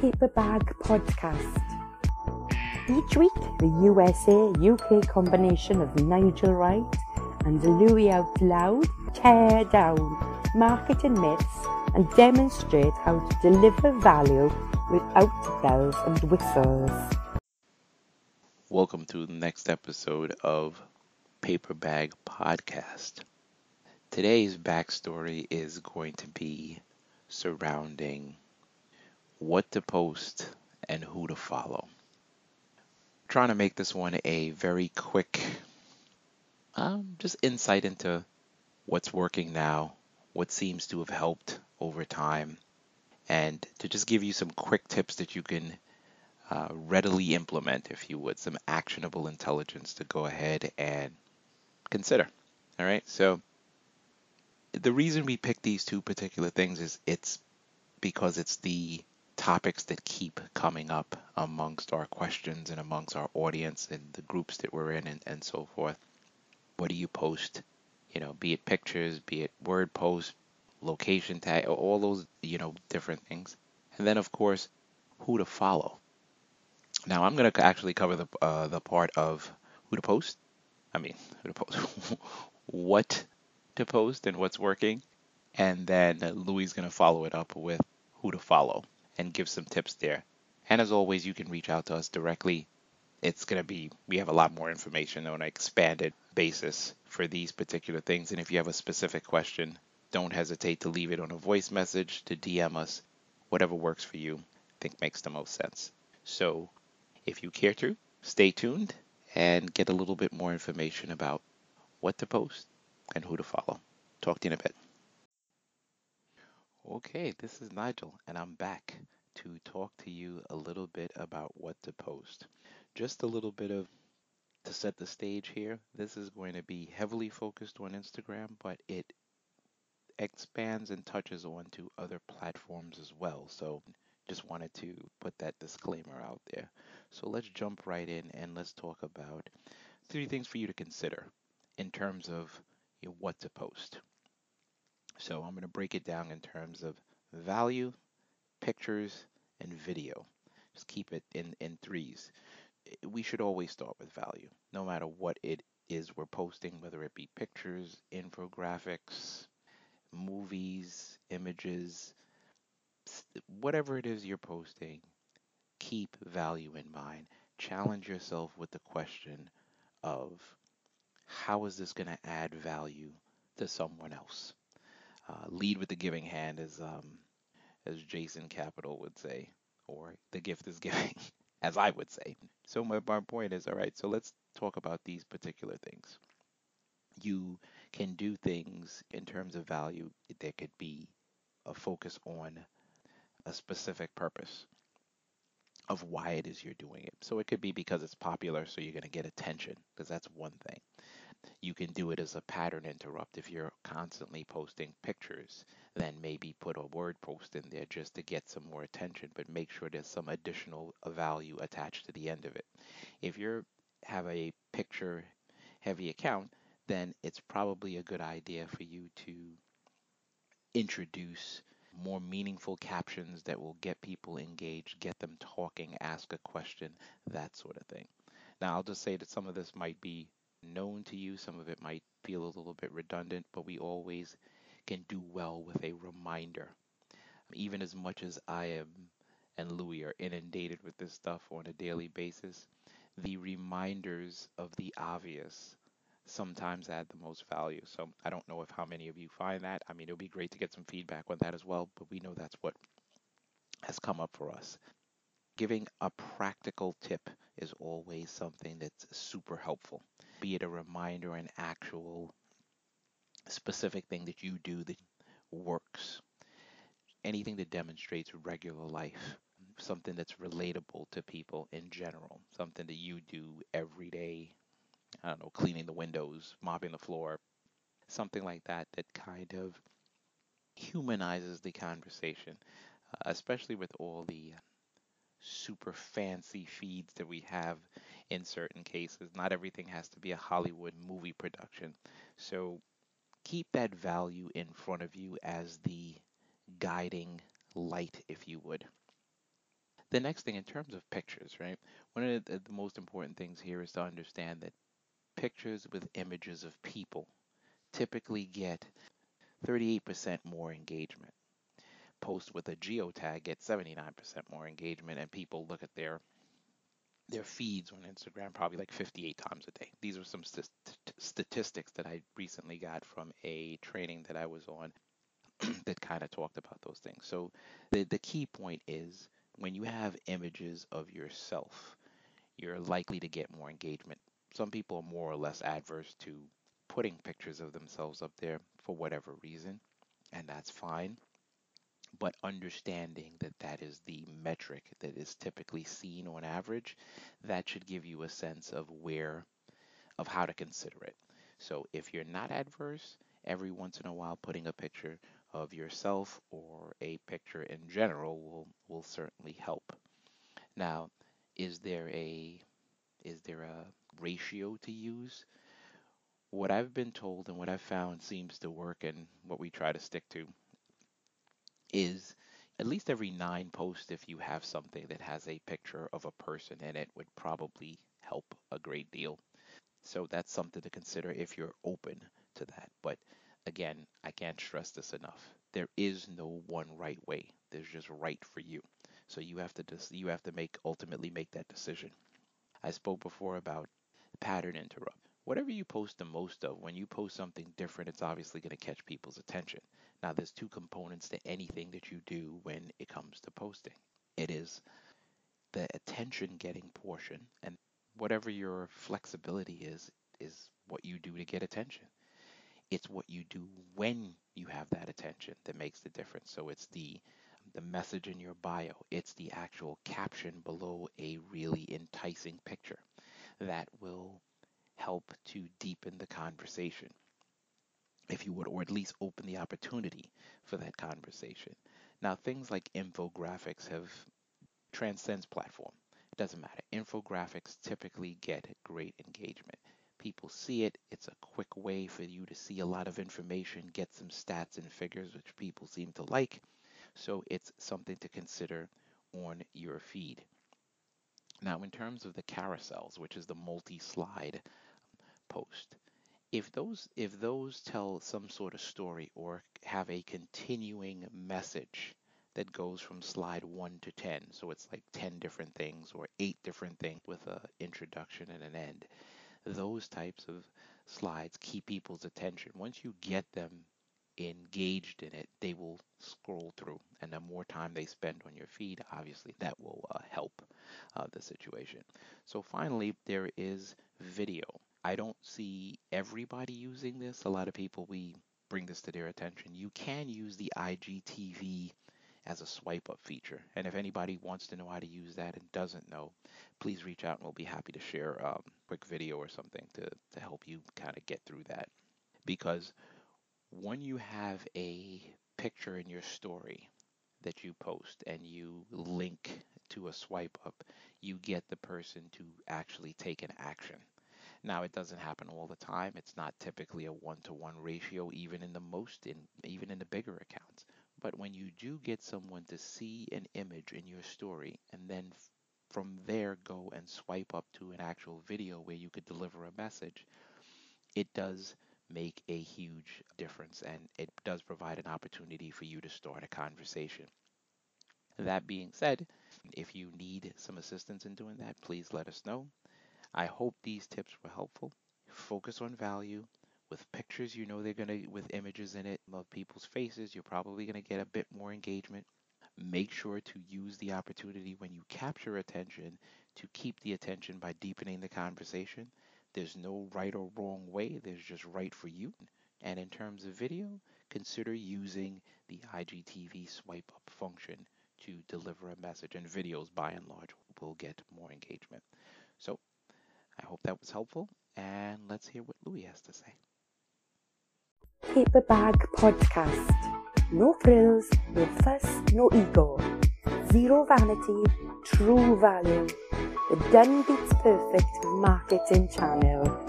Paper Bag Podcast. Each week, the USA UK combination of Nigel Wright and Louis Out Loud tear down marketing myths and demonstrate how to deliver value without bells and whistles. Welcome to the next episode of Paper Bag Podcast. Today's backstory is going to be surrounding what to post and who to follow. I'm trying to make this one a very quick, um, just insight into what's working now, what seems to have helped over time, and to just give you some quick tips that you can uh, readily implement, if you would, some actionable intelligence to go ahead and consider. All right, so the reason we picked these two particular things is it's because it's the topics that keep coming up amongst our questions and amongst our audience and the groups that we're in and, and so forth. What do you post? You know, be it pictures, be it word posts, location tag, all those, you know, different things. And then, of course, who to follow. Now, I'm going to actually cover the, uh, the part of who to post. I mean, who to post. what to post and what's working. And then Louis is going to follow it up with who to follow and give some tips there. And as always, you can reach out to us directly. It's going to be, we have a lot more information on an expanded basis for these particular things. And if you have a specific question, don't hesitate to leave it on a voice message, to DM us, whatever works for you, I think makes the most sense. So if you care to, stay tuned and get a little bit more information about what to post and who to follow. Talk to you in a bit. Okay, this is Nigel, and I'm back to talk to you a little bit about what to post. Just a little bit of to set the stage here. This is going to be heavily focused on Instagram, but it expands and touches on to other platforms as well. So just wanted to put that disclaimer out there. So let's jump right in and let's talk about three things for you to consider in terms of you know, what to post. So I'm going to break it down in terms of value, pictures, and video. Just keep it in, in threes. We should always start with value, no matter what it is we're posting, whether it be pictures, infographics, movies, images, whatever it is you're posting, keep value in mind. Challenge yourself with the question of how is this going to add value to someone else? Uh, lead with the giving hand, as um, as Jason Capital would say, or the gift is giving, as I would say. So my, my point is, all right. So let's talk about these particular things. You can do things in terms of value. There could be a focus on a specific purpose of why it is you're doing it. So it could be because it's popular, so you're going to get attention, because that's one thing. You can do it as a pattern interrupt. If you're constantly posting pictures, then maybe put a word post in there just to get some more attention, but make sure there's some additional value attached to the end of it. If you have a picture heavy account, then it's probably a good idea for you to introduce more meaningful captions that will get people engaged, get them talking, ask a question, that sort of thing. Now, I'll just say that some of this might be known to you. Some of it might feel a little bit redundant, but we always can do well with a reminder. Even as much as I am and Louis are inundated with this stuff on a daily basis, the reminders of the obvious sometimes add the most value. So I don't know if how many of you find that. I mean, it would be great to get some feedback on that as well, but we know that's what has come up for us. Giving a practical tip is always something that's super helpful be it a reminder, an actual specific thing that you do that works. Anything that demonstrates regular life, something that's relatable to people in general, something that you do every day. I don't know, cleaning the windows, mopping the floor, something like that that kind of humanizes the conversation, uh, especially with all the super fancy feeds that we have in certain cases. Not everything has to be a Hollywood movie production. So keep that value in front of you as the guiding light, if you would. The next thing, in terms of pictures, right? One of the, most important things here is to understand that pictures with images of people typically get 38% more engagement. Post with a geotag gets 79% more engagement, and people look at their their feeds on Instagram probably like 58 times a day. These are some st- statistics that I recently got from a training that I was on that kind of talked about those things. So the the key point is when you have images of yourself, you're likely to get more engagement. Some people are more or less adverse to putting pictures of themselves up there for whatever reason, and that's fine. But understanding that that is the metric that is typically seen on average, that should give you a sense of where, of how to consider it. So if you're not adverse, every once in a while putting a picture of yourself or a picture in general will will certainly help. Now, is there a is there a ratio to use? What I've been told and what I've found seems to work and what we try to stick to is at least every nine posts if you have something that has a picture of a person in it would probably help a great deal. So that's something to consider if you're open to that. But again, I can't stress this enough. There is no one right way. There's just right for you. So you have to just you have to make ultimately make that decision. I spoke before about pattern interrupt. Whatever you post the most of, when you post something different, it's obviously going to catch people's attention. Now, there's two components to anything that you do when it comes to posting. It is the attention getting portion, and whatever your flexibility is, is what you do to get attention. It's what you do when you have that attention that makes the difference. So it's the the message in your bio, it's the actual caption below a really enticing picture that will help to deepen the conversation, if you would, or at least open the opportunity for that conversation. Now, things like infographics have transcends platform. It doesn't matter. Infographics typically get great engagement. People see it. It's a quick way for you to see a lot of information, get some stats and figures, which people seem to like. So it's something to consider on your feed. Now, in terms of the carousels, which is the multi-slide post, if those if those tell some sort of story or have a continuing message that goes from slide 1 to 10, so it's like 10 different things or 8 different things with an introduction and an end. Those types of slides keep people's attention. Once you get them engaged in it, they will scroll through. And the more time they spend on your feed, obviously, that will uh, help uh, the situation. So, finally, there is video. I don't see everybody using this. A lot of people, we bring this to their attention. You can use the IGTV as a swipe up feature. And if anybody wants to know how to use that and doesn't know, please reach out and we'll be happy to share a um, quick video or something to, to help you kind of get through that. Because when you have a picture in your story that you post and you link to a swipe up, you get the person to actually take an action. Now it doesn't happen all the time. It's not typically a one-to-one ratio even in the most in even in the bigger accounts. But when you do get someone to see an image in your story and then from there go and swipe up to an actual video where you could deliver a message, it does make a huge difference and it does provide an opportunity for you to start a conversation. That being said, if you need some assistance in doing that, please let us know. I hope these tips were helpful. Focus on value. With pictures, you know they're going to, with images in it of people's faces, you're probably going to get a bit more engagement. Make sure to use the opportunity when you capture attention to keep the attention by deepening the conversation. There's no right or wrong way, there's just right for you. And in terms of video, consider using the IGTV swipe up function to deliver a message, and videos by and large will get more engagement. So hope that was helpful, and let's hear what Louis has to say. Paper Bag Podcast. No frills, no fuss, no ego. Zero vanity, true value. The done beats perfect marketing channel.